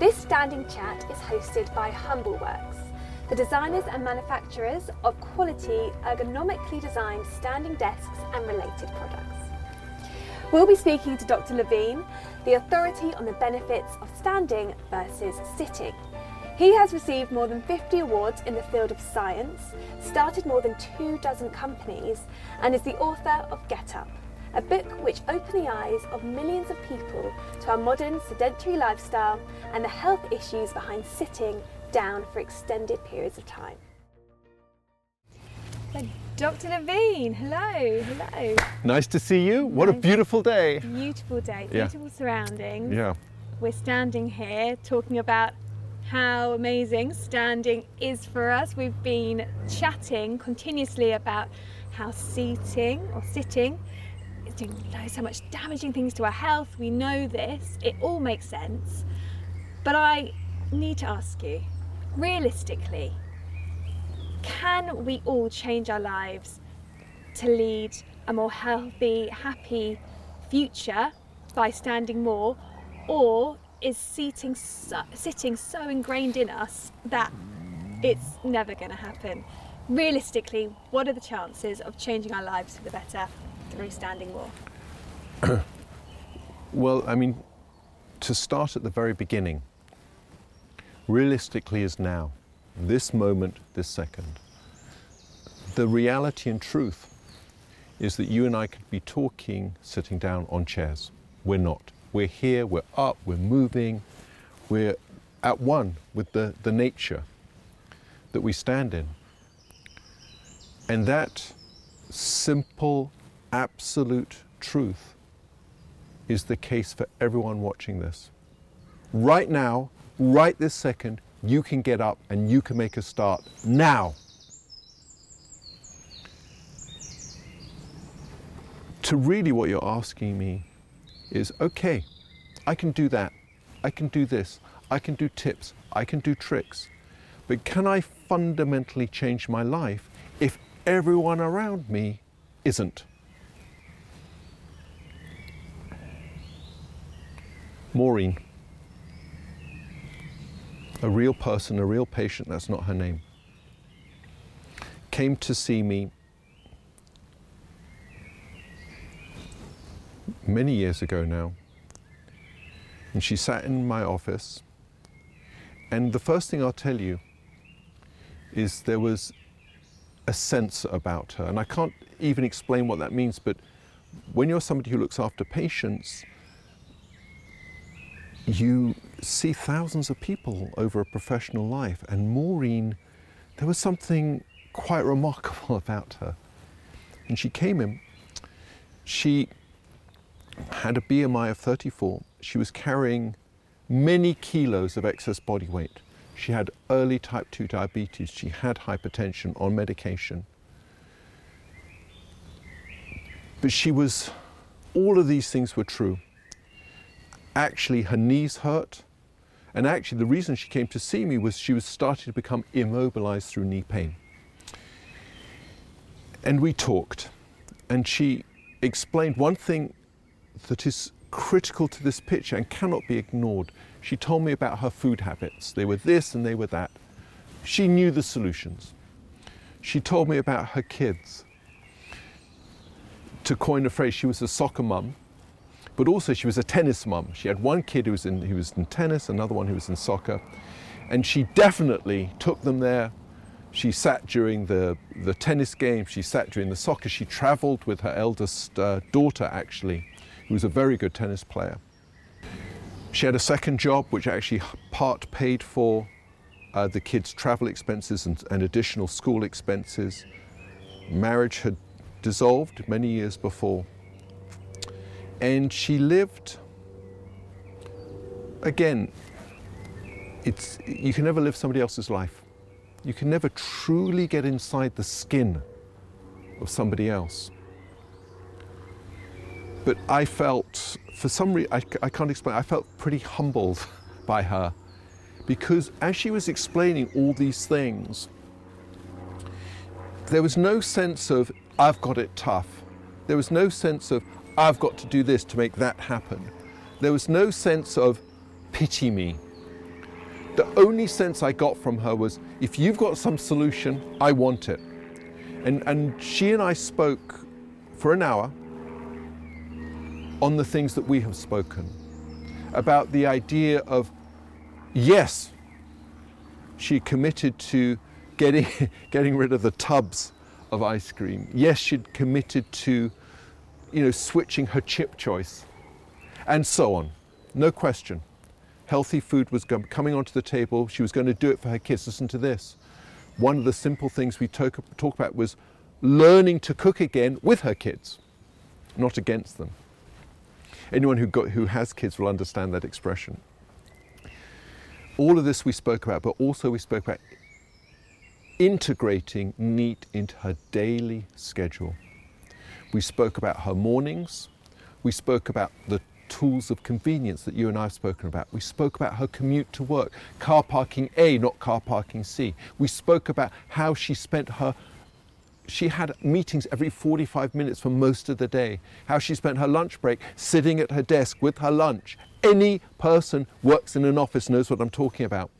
This standing chat is hosted by Humbleworks, the designers and manufacturers of quality, ergonomically designed standing desks and related products. We'll be speaking to Dr. Levine, the authority on the benefits of standing versus sitting. He has received more than 50 awards in the field of science, started more than two dozen companies, and is the author of Get Up, a book which opened the eyes of millions of people to our modern sedentary lifestyle and the health issues behind sitting down for extended periods of time. Dr. Levine, hello, hello. Nice to see you. What a beautiful day. Beautiful day, Yeah. beautiful surroundings. Yeah. We're standing here talking about how amazing standing is for us. We've been chatting continuously about how seating or sitting doing so much damaging things to our health. We know this, it all makes sense. But I need to ask you realistically, can we all change our lives to lead a more healthy, happy future by standing more, or is seating so, sitting so ingrained in us that it's never going to happen? Realistically, what are the chances of changing our lives for the better through standing more? Well, I mean, to start at the very beginning, realistically is now, this moment, this second. The reality and truth is that you and I could be talking sitting down on chairs. We're not. We're here, we're up, we're moving, we're at one with the, the nature that we stand in. And that simple, absolute truth is the case for everyone watching this. Right now, right this second, you can get up and you can make a start now. To really what you're asking me is okay, I can do that, I can do this, I can do tips, I can do tricks, but can I fundamentally change my life if everyone around me isn't? Maureen, a real person, a real patient, that's not her name, came to see me many years ago now. And she sat in my office. And the first thing I'll tell you is there was a sense about her. And I can't even explain what that means, but when you're somebody who looks after patients, you see thousands of people over a professional life. And Maureen, there was something quite remarkable about her. And she came in, she had a BMI of 34. She was carrying many kilos of excess body weight. She had early type 2 diabetes. She had hypertension on medication. But she was, all of these things were true. Actually, her knees hurt. And actually, the reason she came to see me was she was starting to become immobilized through knee pain. And we talked. And she explained one thing that is critical to this picture and cannot be ignored. She told me about her food habits. They were this and they were that. She knew the solutions. She told me about her kids. To coin a phrase, she was a soccer mum, but also she was a tennis mum. She had one kid who was in, who was in tennis, another one who was in soccer, and she definitely took them there. She sat during the, the tennis game, she sat during the soccer, she traveled with her eldest uh, daughter actually, who was a very good tennis player. She had a second job which actually part paid for uh, the kids' travel expenses and, and additional school expenses. Marriage had dissolved many years before. And she lived, again, it's, you can never live somebody else's life. You can never truly get inside the skin of somebody else. But I felt, for some reason, I, I can't explain, I felt pretty humbled by her because as she was explaining all these things, there was no sense of, I've got it tough. There was no sense of, I've got to do this to make that happen. There was no sense of, pity me. the only sense I got from her was if you've got some solution, I want it. And, and she and I spoke for an hour on the things that we have spoken about the idea of yes, she committed to getting, getting rid of the tubs of ice cream. Yes, she'd committed to you know, switching her chip choice and so on. No question. Healthy food was coming onto the table. She was going to do it for her kids. Listen to this. One of the simple things we talk, talk about was learning to cook again with her kids, not against them. Anyone who, got, who has kids will understand that expression. All of this we spoke about, but also we spoke about integrating NEAT into her daily schedule. We spoke about her mornings. We spoke about the tools of convenience that you and I have spoken about. We spoke about her commute to work, car parking A, not car parking C. We spoke about how she spent her she had meetings every 45 minutes for most of the day. How she spent her lunch break sitting at her desk with her lunch. Any person works in an office knows what I'm talking about.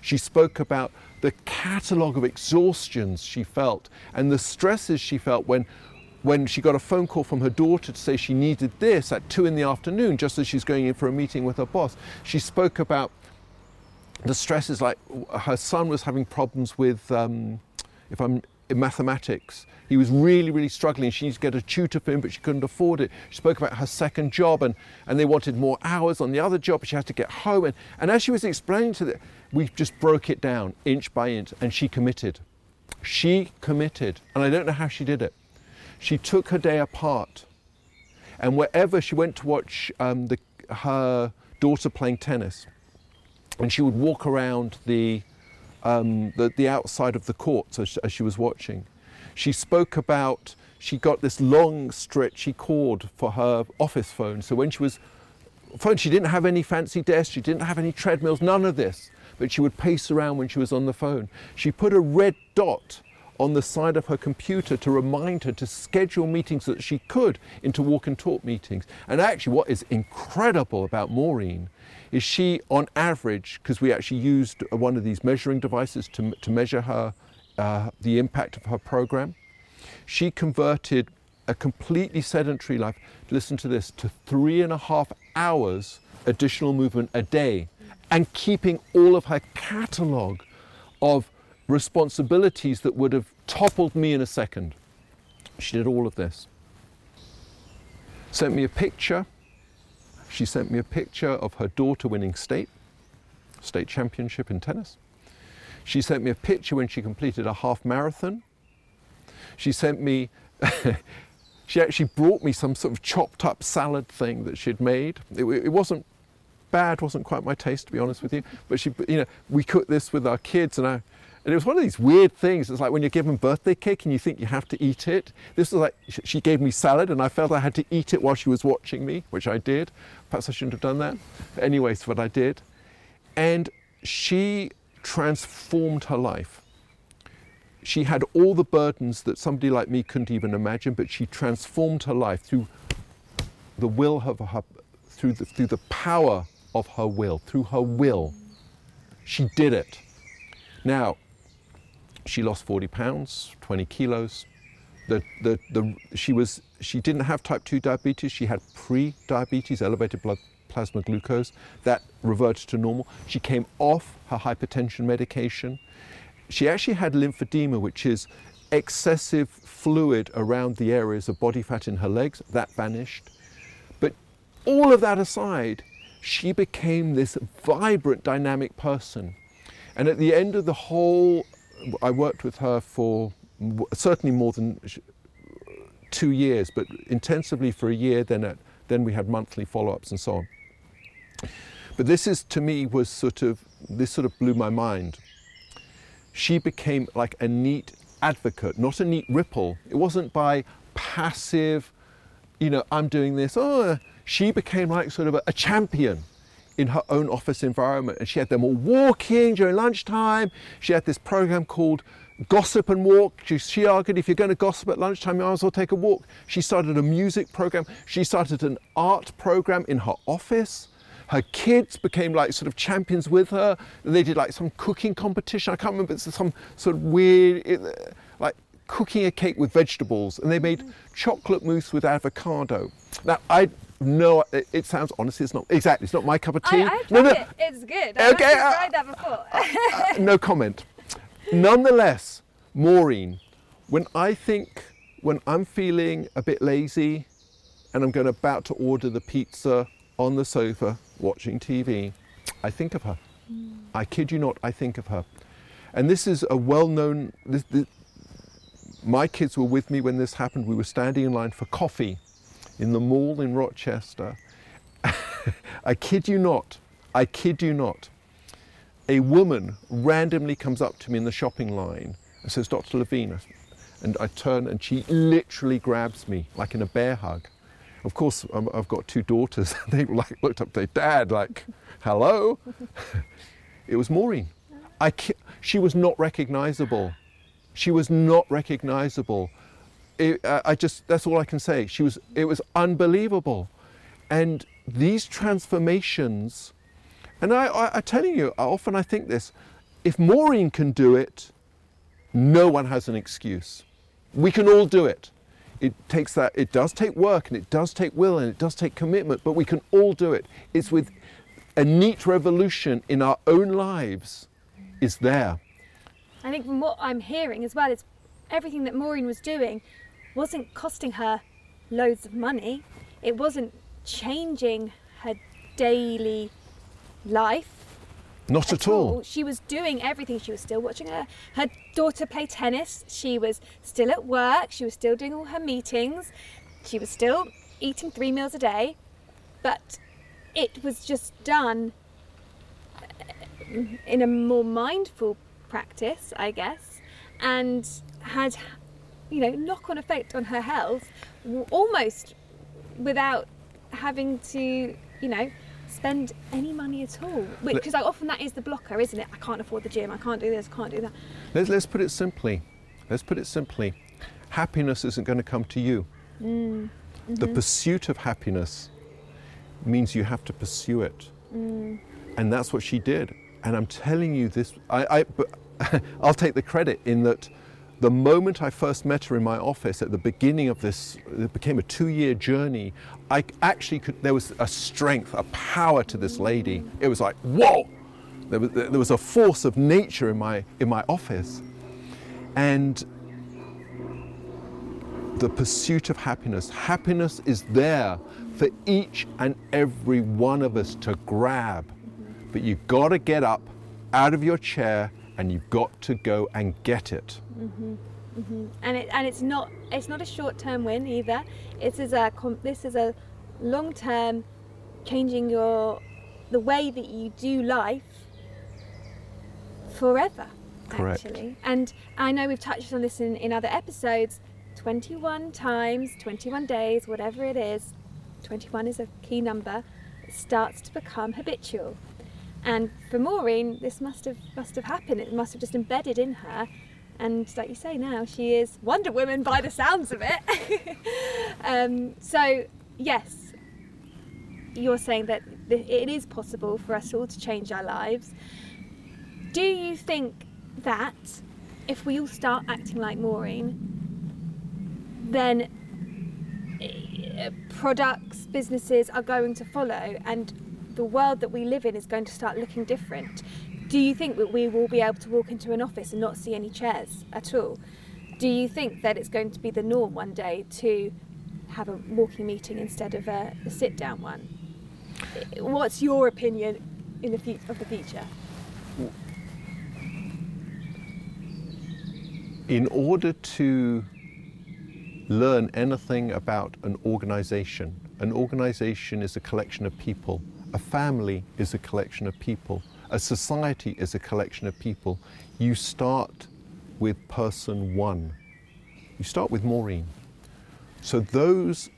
She spoke about the catalogue of exhaustions she felt and the stresses she felt when when she got a phone call from her daughter to say she needed this at two in the afternoon, just as she's going in for a meeting with her boss, she spoke about the stresses like her son was having problems with, um, if I'm in mathematics. He was really, really struggling. She needed to get a tutor for him, but she couldn't afford it. She spoke about her second job and, and they wanted more hours on the other job, but she had to get home. And, and as she was explaining to them, we just broke it down inch by inch, and she committed. She committed. And I don't know how she did it she took her day apart. And wherever she went to watch um, the, her daughter playing tennis, and she would walk around the, um, the, the, outside of the courts as, as she was watching. She spoke about, she got this long stretchy cord for her office phone. So when she was phone, she didn't have any fancy desk, she didn't have any treadmills, none of this. But she would pace around when she was on the phone. She put a red dot on the side of her computer to remind her to schedule meetings that she could into walk and talk meetings. And actually, what is incredible about Maureen is she, on average, because we actually used one of these measuring devices to, to measure her, uh, the impact of her program, she converted a completely sedentary life, listen to this, to three and a half hours additional movement a day and keeping all of her catalogue of responsibilities that would have toppled me in a second. She did all of this. Sent me a picture. She sent me a picture of her daughter winning state, state championship in tennis. She sent me a picture when she completed a half marathon. She sent me, she actually brought me some sort of chopped up salad thing that she'd made. It, it wasn't bad, wasn't quite my taste to be honest with you, but she, you know, we cooked this with our kids and I, and it was one of these weird things. It's like when you're given birthday cake and you think you have to eat it. This was like she gave me salad and I felt I had to eat it while she was watching me, which I did. Perhaps I shouldn't have done that. But anyways, what I did. And she transformed her life. She had all the burdens that somebody like me couldn't even imagine, but she transformed her life through the will of her, through the, through the power of her will, through her will. She did it. Now, she lost 40 pounds, 20 kilos. The, the, the, she, was, she didn't have type 2 diabetes, she had pre diabetes, elevated blood plasma glucose. That reverted to normal. She came off her hypertension medication. She actually had lymphedema, which is excessive fluid around the areas of body fat in her legs. That vanished. But all of that aside, she became this vibrant, dynamic person. And at the end of the whole I worked with her for certainly more than two years, but intensively for a year. Then, at, then we had monthly follow-ups and so on. But this is to me was sort of this sort of blew my mind. She became like a NEAT advocate, not a NEAT ripple. It wasn't by passive, you know, I'm doing this. Oh, she became like sort of a, a champion in her own office environment. And she had them all walking during lunchtime. She had this program called Gossip and Walk. She, she argued if you're going to gossip at lunchtime, you might as well take a walk. She started a music program. She started an art program in her office. Her kids became like sort of champions with her. They did like some cooking competition. I can't remember. It's some sort of weird, it- like cooking a cake with vegetables, and they made chocolate mousse with avocado. Now I know it, it sounds honestly, it's not exactly. It's not my cup of tea. I, I've no, no, it. It's good. I've Okay, uh, tried that before. uh, no comment. Nonetheless, Maureen, when I think, when I'm feeling a bit lazy and I'm going about to order the pizza on the sofa watching TV, I think of her. I kid you not, I think of her. And this is a well known, this, this, my kids were with me when this happened. We were standing in line for coffee in the mall in Rochester. I kid you not, I kid you not a woman randomly comes up to me in the shopping line and says, Dr. Levine. And I turn and she literally grabs me like in a bear hug. Of course, um, I've got two daughters. they like looked up to their dad like, hello? it was Maureen. I, ki- she was not recognizable. She was not recognizable. It, I just, that's all I can say. She was, it was unbelievable. And these transformations, and I, I, I'm telling you, often I think this if Maureen can do it, no one has an excuse. We can all do it. It takes that, it does take work and it does take will and it does take commitment, but we can all do it. It's with a neat revolution in our own lives is there. I think from what I'm hearing as well is everything that Maureen was doing wasn't costing her loads of money. It wasn't changing her daily life Not at, all. She was doing everything. She was still watching her her daughter play tennis. She was still at work. She was still doing all her meetings. She was still eating three meals a day, but it was just done uh, in a more mindful practice, I guess, and had you know knock-on effect on her health, almost without having to you know spend any money at all. Because often that is the blocker, isn't it? I can't afford the gym. I can't do this. I can't do that. Let's, let's put it simply. Let's put it simply. Happiness isn't going to come to you. Mm. The mm-hmm. pursuit of happiness means you have to pursue it. Mm. And that's what she did. And I'm telling you this, I, I, but I'll take the credit in that the moment I first met her in my office at the beginning of this, it became a two year journey, I actually could, there was a strength, a power to this lady. It was like, whoa! There was, there was a force of nature in my, in my office. And the pursuit of happiness. Happiness is there for each and every one of us to grab. But you've got to get up out of your chair and you've got to go and get it. Mm-hmm. Mm-hmm. and it and it's not it's not a short term win either. This is a this is a long term changing your the way that you do life forever. Correct. Actually, and I know we've touched on this in, in other episodes. Twenty one times, twenty one days, whatever it is. Twenty one is a key number. It starts to become habitual. And for Maureen, this must have must have happened. It must have just embedded in her. And like you say, now she is Wonder Woman by the sounds of it. um, so yes, you're saying that it is possible for us all to change our lives. Do you think that if we all start acting like Maureen, then eh, products, businesses are going to follow, and the world that we live in is going to start looking different. Do you think that we will be able to walk into an office and not see any chairs at all? Do you think that it's going to be the norm one day to have a walking meeting instead of a, a sit down one? What's your opinion in the fu- of the future? In order to learn anything about an organization, an organization is a collection of people, a family is a collection of people, a society is a collection of people. You start with person one. You start with Maureen. So those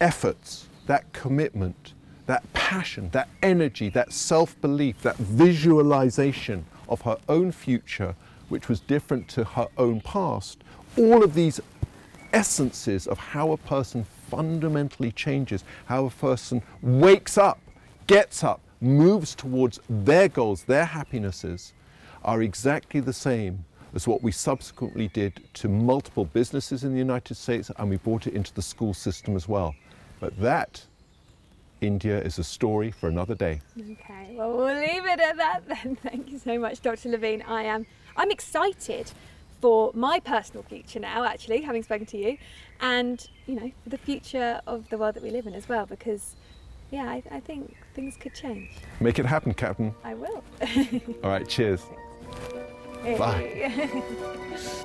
efforts, that commitment, that passion, that energy, that self belief, that visualization of her own future, which was different to her own past, all of these essences of how a person fundamentally changes, how a person wakes up, gets up, moves towards their goals, their happinesses, are exactly the same as what we subsequently did to multiple businesses in the United States, and we brought it into the school system as well. But that, India, is a story for another day. Okay, well, we'll leave it at that then. Thank you so much, Dr. Levine. I am, I'm excited for my personal future now, actually, having spoken to you, and you know, the future of the world that we live in as well, because yeah, I, I think things could change. Make it happen, Captain. I will. All right, cheers. Bye.